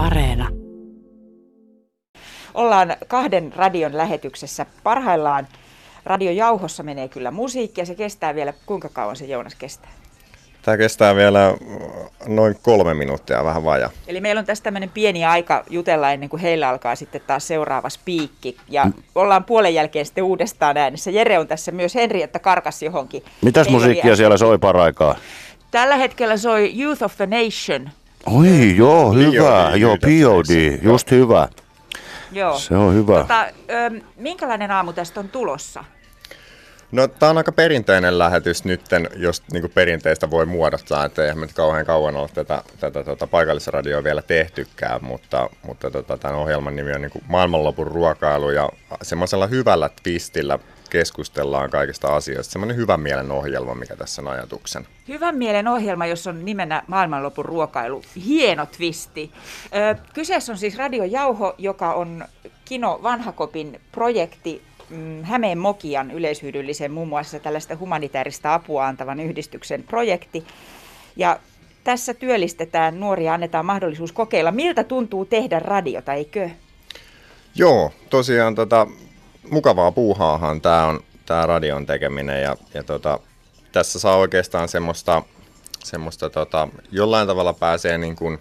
Areena. Ollaan kahden radion lähetyksessä. Parhaillaan radiojauhossa menee kyllä musiikki ja se kestää vielä, kuinka kauan se Joonas kestää? Tämä kestää vielä noin kolme minuuttia, vähän vaja. Eli meillä on tässä tämmöinen pieni aika jutella ennen kuin heillä alkaa sitten taas seuraava spiikki. Ja mm. ollaan puolen jälkeen sitten uudestaan äänessä. Jere on tässä myös Henri, että karkas johonkin. Mitäs musiikkia siellä soi paraikaa? Tällä hetkellä soi Youth of the Nation. Oi, joo, hyvä. Joo, POD, just hyvä. Joo. Se on hyvä. Tota, ö, minkälainen aamu tästä on tulossa? No tämä on aika perinteinen lähetys nytten, jos niin kuin perinteistä voi muodostaa, että eihän nyt kauhean kauan ole tätä, tätä tota, paikallisradioa vielä tehtykään, mutta, mutta tota, tämän ohjelman nimi on niin kuin maailmanlopun ruokailu ja semmoisella hyvällä twistillä keskustellaan kaikista asioista. Semmoinen hyvän mielen ohjelma, mikä tässä on ajatuksen. Hyvän mielen ohjelma, jossa on nimenä maailmanlopun ruokailu. Hieno twisti. Ö, kyseessä on siis Radio Jauho, joka on Kino Vanhakopin projekti Hämeen Mokian yleishyödyllisen muun muassa tällaista humanitaarista apua antavan yhdistyksen projekti. Ja tässä työllistetään nuoria, annetaan mahdollisuus kokeilla, miltä tuntuu tehdä radiota, eikö? Joo, tosiaan tota, mukavaa puuhaahan tämä on tämä radion tekeminen ja, ja tota, tässä saa oikeastaan semmoista, semmoista tota, jollain tavalla pääsee niin kuin,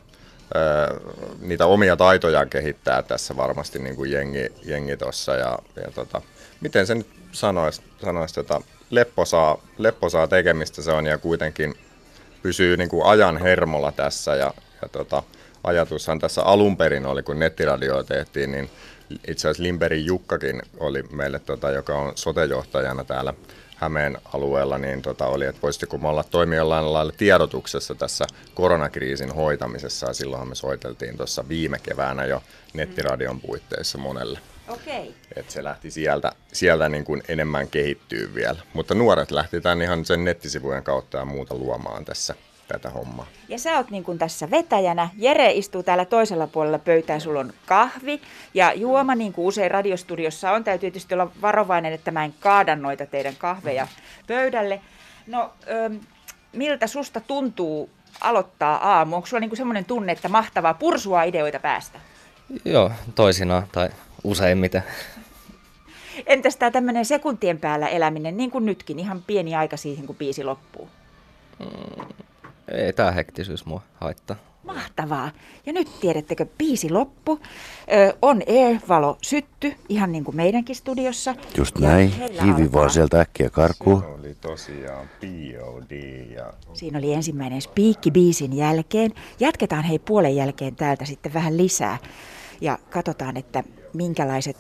ö, niitä omia taitojaan kehittää tässä varmasti niin kuin jengi, jengi tuossa ja, ja tota, miten se nyt sanoisi, sanois, tota, lepposaa, lepposaa tekemistä se on ja kuitenkin pysyy niin kuin ajan hermolla tässä ja, ja tota, ajatushan tässä alun perin oli, kun nettiradioa tehtiin, niin itse asiassa Limberin Jukkakin oli meille, tota, joka on sotejohtajana täällä Hämeen alueella, niin tota, oli, että voisitko me olla toimia lailla tiedotuksessa tässä koronakriisin hoitamisessa, ja silloin me soiteltiin tuossa viime keväänä jo nettiradion puitteissa monelle. Okei. Okay. Että se lähti sieltä, sieltä niin kuin enemmän kehittyy vielä. Mutta nuoret lähti tämän ihan sen nettisivujen kautta ja muuta luomaan tässä tätä hommaa. Ja sä oot niin kuin tässä vetäjänä. Jere istuu täällä toisella puolella pöytää. Sulla on kahvi ja juoma, niin kuin usein radiostudiossa on. Täytyy tietysti olla varovainen, että mä en kaada noita teidän kahveja pöydälle. No, ö, miltä susta tuntuu aloittaa aamu? Onko sulla niin semmoinen tunne, että mahtavaa pursua ideoita päästä? Joo, toisinaan tai useimmiten. Entäs tämä tämmöinen sekuntien päällä eläminen, niin kuin nytkin, ihan pieni aika siihen, kun biisi loppuu? Mm, ei tämä hektisyys mua haittaa. Mahtavaa. Ja nyt tiedättekö, biisi loppu. Ö, on air-valo sytty, ihan niin kuin meidänkin studiossa. Just näin, kivi vaan sieltä äkkiä karkuun. Se oli tosiaan POD. Ja... Siinä oli ensimmäinen spiikki biisin jälkeen. Jatketaan hei puolen jälkeen täältä sitten vähän lisää. Ja katsotaan, että minkälaiset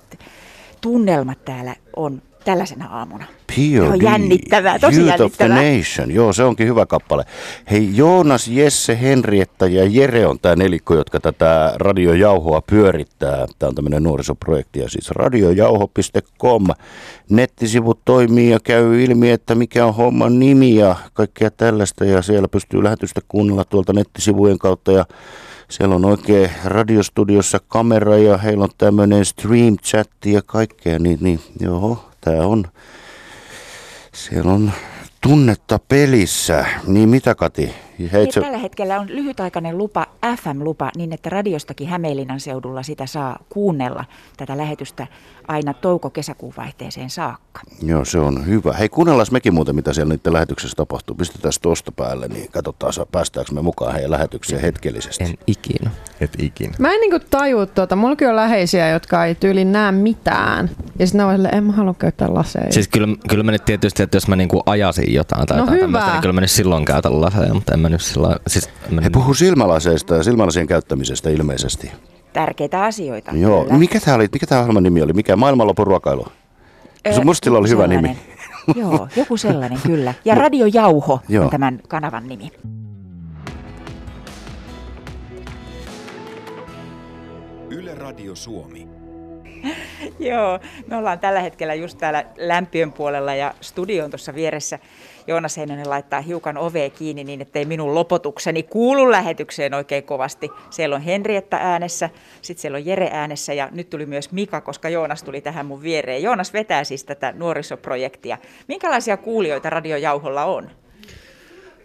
tunnelmat täällä on tällaisena aamuna. POD, on jännittävää, tosi Youth of the jännittävää. Nation. Joo, se onkin hyvä kappale. Hei, Joonas, Jesse, Henrietta ja Jere on tämä nelikko, jotka tätä radiojauhoa pyörittää. Tämä on tämmöinen nuorisoprojekti ja siis radiojauho.com. Nettisivut toimii ja käy ilmi, että mikä on homman nimi ja kaikkea tällaista. Ja siellä pystyy lähetystä kuunnella tuolta nettisivujen kautta ja siellä on oikein radiostudiossa kamera ja heillä on tämmöinen stream chatti ja kaikkea. Niin, niin joo, tämä on, siellä on tunnetta pelissä. Niin mitä Kati? Heit Niin, tällä hetkellä on lyhytaikainen lupa, FM-lupa, niin että radiostakin Hämeenlinnan seudulla sitä saa kuunnella tätä lähetystä aina touko-kesäkuun vaihteeseen saakka. Joo, se on hyvä. Hei, kuunnellaan mekin muuten, mitä siellä niiden lähetyksessä tapahtuu. Pistetään tuosta päälle, niin katsotaan, saa- päästäänkö me mukaan heidän lähetykseen hetkellisesti. En ikinä. Et ikinä. Mä en niinku tajua tuota. Mulla on läheisiä, jotka ei tyyliin näe mitään. Ja sitten ne on silleen, en mä halua käyttää laseja. Siis kyllä, kyllä mä nyt tietysti, että jos mä niinku ajasin jotain tai No jotain hyvä. tämmöistä, niin kyllä mä nyt silloin käytän laseja, mutta en mä nyt sillä siis mä He puhuu silmälaseista ja silmälasien käyttämisestä ilmeisesti. Tärkeitä asioita. Joo, kyllä. mikä tämä oli, mikä tämä ohjelman nimi oli? Mikä maailmanlopun ruokailu? Ö, Se mustilla oli hyvä sellainen. nimi. Joo, joku sellainen kyllä. Ja Radio Jauho Joo. on tämän kanavan nimi. Yle Radio Suomi. Joo, me ollaan tällä hetkellä just täällä lämpiön puolella ja studio on tuossa vieressä. Joonas Heinonen laittaa hiukan ovea kiinni niin, ettei minun lopotukseni kuulu lähetykseen oikein kovasti. Siellä on Henrietta äänessä, sitten siellä on Jere äänessä ja nyt tuli myös Mika, koska Joonas tuli tähän mun viereen. Joonas vetää siis tätä nuorisoprojektia. Minkälaisia kuulijoita radiojauholla on?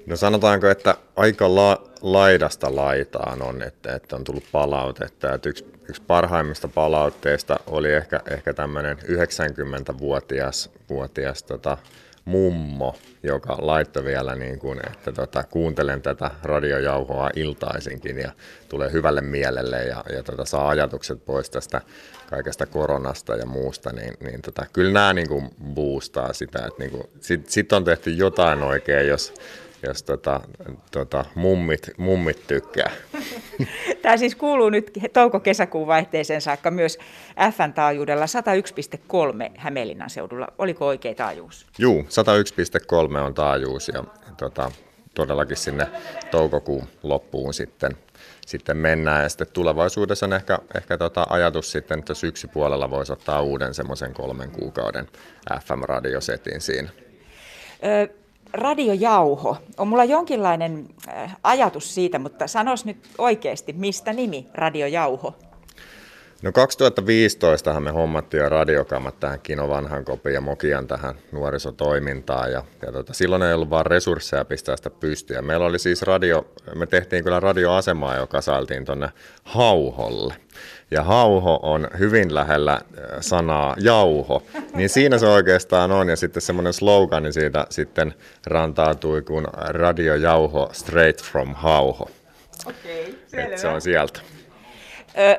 No sanotaanko, että aika la, laidasta laitaan on, että, että on tullut palautetta. Että yksi, yksi parhaimmista palautteista oli ehkä, ehkä tämmöinen 90-vuotias vuotias, tota, mummo, joka laittoi vielä, niin kuin, että tota, kuuntelen tätä radiojauhoa iltaisinkin ja tulee hyvälle mielelle ja, ja tota, saa ajatukset pois tästä kaikesta koronasta ja muusta, niin, niin tota, kyllä nämä niin kuin boostaa sitä, että niin kuin, sit, sit on tehty jotain oikein, jos, jos tota, tota, mummit, mummit tykkää. Tämä siis kuuluu nyt touko-kesäkuun vaihteeseen saakka myös FN-taajuudella 101,3 Hämeenlinnan seudulla. Oliko oikea taajuus? Juu, 101,3 on taajuus ja tota, todellakin sinne toukokuun loppuun sitten, sitten mennään. Ja sitten tulevaisuudessa on ehkä, ehkä tota ajatus sitten, että syksypuolella voisi ottaa uuden semmoisen kolmen kuukauden FM-radiosetin siinä. Radiojauho. On mulla jonkinlainen äh, ajatus siitä, mutta sanos nyt oikeasti, mistä nimi radiojauho? No 2015 me hommattiin jo radiokamat tähän Kino Vanhankopin ja Mokian tähän nuorisotoimintaan ja, ja tota, silloin ei ollut vaan resursseja pistää sitä pystyä. Meillä oli siis radio, me tehtiin kyllä radioasemaa, joka saatiin tuonne Hauholle. Ja hauho on hyvin lähellä äh, sanaa jauho, niin siinä se oikeastaan on. Ja sitten semmoinen slogani siitä sitten rantautui kuin radiojauho straight from hauho. Okei, okay, se on sieltä.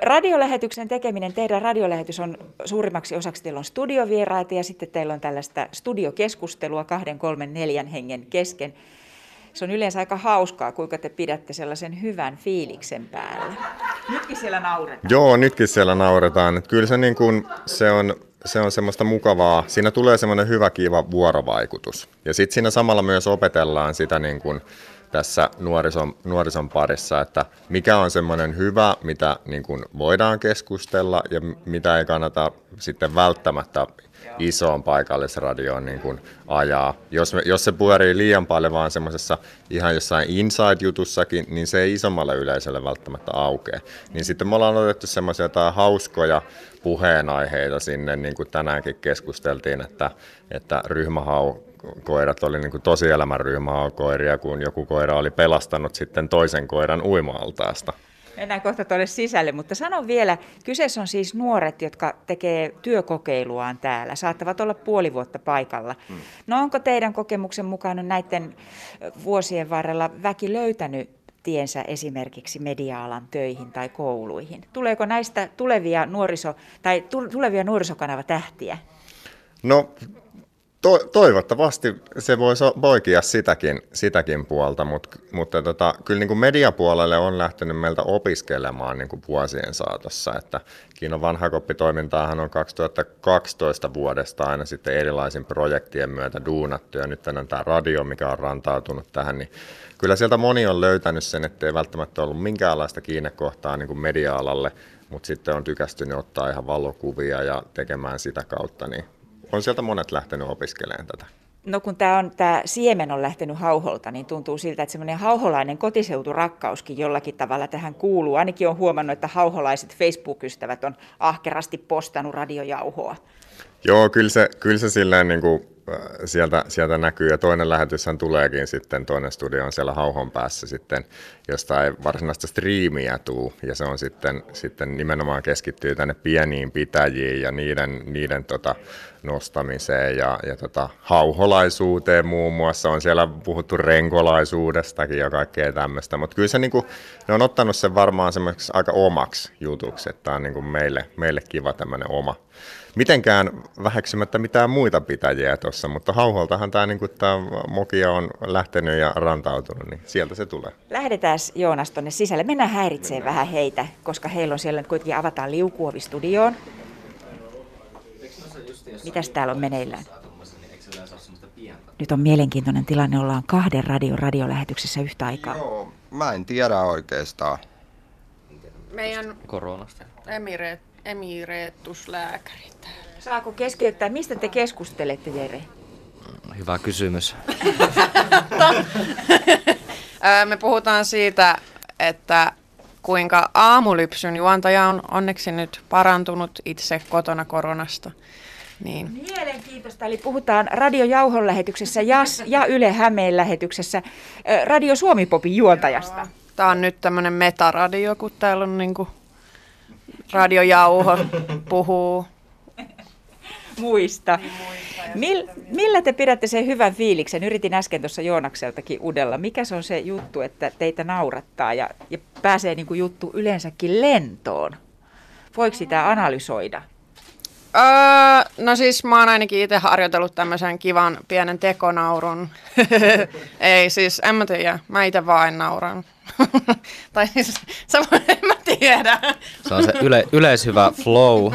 Radiolähetyksen tekeminen, teidän radiolähetys on suurimmaksi osaksi, teillä on studiovieraita ja sitten teillä on tällaista studiokeskustelua kahden, kolmen, neljän hengen kesken. Se on yleensä aika hauskaa, kuinka te pidätte sellaisen hyvän fiiliksen päällä. Nytkin siellä nauretaan. Joo, nytkin siellä nauretaan. Kyllä se, niin kuin, se on, se on semmoista mukavaa. Siinä tulee semmoinen hyvä, kiva vuorovaikutus. Ja sitten siinä samalla myös opetellaan sitä niin kuin, tässä nuorison, nuorison parissa, että mikä on semmoinen hyvä, mitä niin kuin voidaan keskustella ja mitä ei kannata sitten välttämättä isoon paikallisradioon niin kuin ajaa. Jos, me, jos se pyörii liian paljon vaan semmoisessa ihan jossain inside-jutussakin, niin se ei isommalle yleisölle välttämättä aukea. Niin sitten me ollaan otettu semmoisia hauskoja puheenaiheita sinne, niin kuin tänäänkin keskusteltiin, että, että ryhmähau koirat oli niin tosielämän ryhmähaukoiria, kun joku koira oli pelastanut sitten toisen koiran uima-altaasta. Mennään kohta tuonne sisälle, mutta sanon vielä, kyseessä on siis nuoret, jotka tekee työkokeiluaan täällä, saattavat olla puoli vuotta paikalla. Hmm. No onko teidän kokemuksen mukaan näiden vuosien varrella väki löytänyt tiensä esimerkiksi media-alan töihin tai kouluihin? Tuleeko näistä tulevia, nuoriso- tai tulevia nuorisokanava-tähtiä? No to, toivottavasti se voisi poikia sitäkin, sitäkin puolta, mutta, mutta tota, kyllä niin kuin mediapuolelle on lähtenyt meiltä opiskelemaan niin kuin vuosien saatossa. Että Kiinon vanhakoppitoimintaahan on 2012 vuodesta aina sitten erilaisin projektien myötä duunattu ja nyt on tämä radio, mikä on rantautunut tähän, niin kyllä sieltä moni on löytänyt sen, että ei välttämättä ollut minkäänlaista kiinnekohtaa niin kuin media-alalle, mutta sitten on tykästynyt ottaa ihan valokuvia ja tekemään sitä kautta, niin on sieltä monet lähtenyt opiskelemaan tätä. No kun tämä, on, tämä siemen on lähtenyt hauholta, niin tuntuu siltä, että semmoinen hauholainen kotiseuturakkauskin jollakin tavalla tähän kuuluu. Ainakin on huomannut, että hauholaiset Facebook-ystävät on ahkerasti postannut radiojauhoa. Joo, kyllä se, kyllä se silleen niin kuin Äh, sieltä, sieltä näkyy. Ja toinen lähetyshän tuleekin sitten, toinen studio on siellä hauhon päässä sitten, josta ei varsinaista striimiä tuu. Ja se on sitten, sitten nimenomaan keskittyy tänne pieniin pitäjiin ja niiden, niiden tota, nostamiseen ja, ja tota, hauholaisuuteen muun muassa. On siellä puhuttu renkolaisuudestakin ja kaikkea tämmöistä. Mutta kyllä se, niin kuin, ne on ottanut sen varmaan semmoiseksi aika omaksi jutuksi, että tämä on niin kuin meille, meille kiva tämmöinen oma, mitenkään väheksymättä mitään muita pitäjiä tuossa, mutta hauholtahan tämä, niin mokia on lähtenyt ja rantautunut, niin sieltä se tulee. Lähdetään Joonas tuonne sisälle. Mennään häiritsee Mennään. vähän heitä, koska heillä on siellä nyt kuitenkin avataan liukuovi studioon. Mitäs täällä on meneillään? Nyt on mielenkiintoinen tilanne, ollaan kahden radion radiolähetyksessä yhtä aikaa. Joo, mä en tiedä oikeastaan. Meidän koronasta. Emireet emireetuslääkäri Saako keskeyttää? Mistä te keskustelette, Jere? Hyvä kysymys. Me puhutaan siitä, että kuinka aamulypsyn juontaja on onneksi nyt parantunut itse kotona koronasta. Niin. Mielenkiintoista, eli puhutaan Radio Jauhon lähetyksessä JAS ja Yle Hämeen lähetyksessä Radio Suomi-popin juontajasta. Tämä on nyt tämmöinen metaradio, kun täällä on niinku radiojauho puhuu. Muista. Mil, millä te pidätte sen hyvän fiiliksen? Yritin äsken tuossa Joonakseltakin udella. Mikä se on se juttu, että teitä naurattaa ja, ja pääsee niin kuin juttu yleensäkin lentoon? Voiko sitä analysoida? Öö, no siis mä oon ainakin itse harjoitellut tämmöisen kivan pienen tekonaurun. Ei siis, en mä tiedä. Mä itse vain nauran. tai siis, se voi, en mä tiedä. Se on se yle, yleishyvä flow,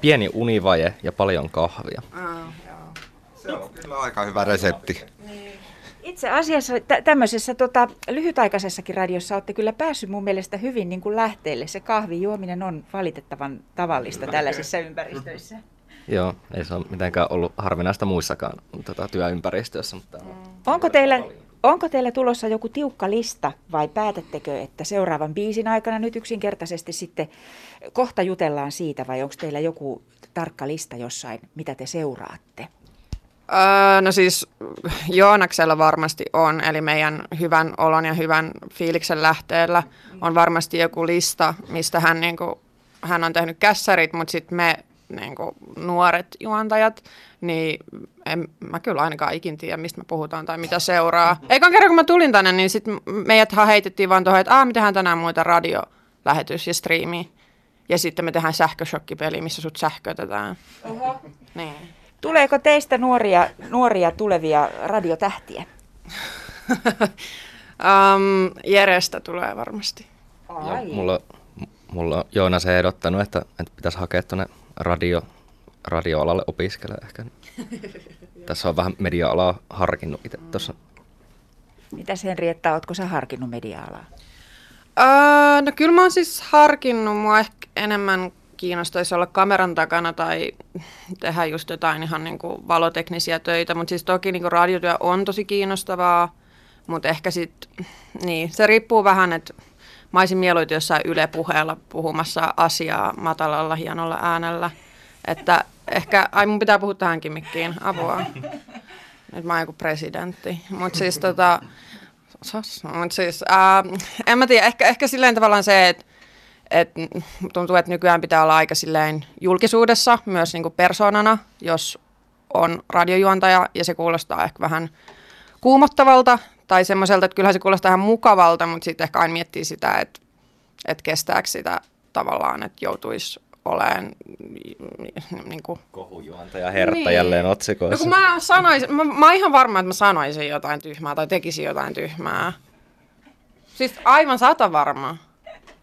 pieni univaje ja paljon kahvia. Se on kyllä aika hyvä resepti. Itse asiassa tä- tämmöisessä tota, lyhytaikaisessakin radiossa olette kyllä päässyt mun mielestä hyvin niin kuin lähteelle. Se kahvin juominen on valitettavan tavallista tällaisissa ympäristöissä. Joo, ei se ole mitenkään ollut harvinaista muissakaan tota, työympäristöissä, mutta Onko teillä, onko teillä tulossa joku tiukka lista vai päätättekö, että seuraavan biisin aikana nyt yksinkertaisesti sitten kohta jutellaan siitä vai onko teillä joku tarkka lista jossain, mitä te seuraatte? Öö, no siis Joonaksella varmasti on, eli meidän hyvän olon ja hyvän fiiliksen lähteellä on varmasti joku lista, mistä hän, niinku, hän on tehnyt kässärit, mutta sitten me niinku, nuoret juontajat, niin en mä kyllä ainakaan ikin tiedä, mistä me puhutaan tai mitä seuraa. Eikä kerran kun mä tulin tänne, niin sitten meidät heitettiin vaan tuohon, että Aa, me tehdään tänään muita radiolähetys ja striimi. Ja sitten me tehdään sähköshokkipeli, missä sut sähkötetään. Oho. Niin. Tuleeko teistä nuoria, nuoria tulevia radiotähtiä? um, Jerestä tulee varmasti. Joo, mulla, mulla on Joonas ehdottanut, että, että pitäisi hakea tuonne radio, radioalalle opiskella ehkä. Tässä on vähän media-alaa harkinnut itse tuossa. Mitäs Henrietta, ootko sä harkinnut media-alaa? Öö, no kyllä mä oon siis harkinnut, mua ehkä enemmän kiinnostaisi olla kameran takana tai tehdä just jotain ihan niin kuin valoteknisiä töitä, mutta siis toki niin kuin radiotyö on tosi kiinnostavaa, mutta ehkä sitten, niin se riippuu vähän, että mä olisin mieluiten jossain Yle puheella puhumassa asiaa matalalla hienolla äänellä, että ehkä, ai mun pitää puhua tähänkin mikkiin, apua. Nyt mä oon joku presidentti, mutta siis tota, Mut siis, ää, en mä tiedä, ehkä, ehkä silleen tavallaan se, että et tuntuu, että nykyään pitää olla aika silleen julkisuudessa myös niinku persoonana, jos on radiojuontaja ja se kuulostaa ehkä vähän kuumottavalta tai semmoiselta, että kyllähän se kuulostaa ihan mukavalta, mutta sitten ehkä aina miettii sitä, että, että kestääkö sitä tavallaan, että joutuisi olemaan niin kuin, Kohujuontaja Hertta Niin. jälleen No otsikoissa. kun mä sanoisin, mä, mä oon ihan varma, että mä sanoisin jotain tyhmää tai tekisin jotain tyhmää. Siis aivan sata varma.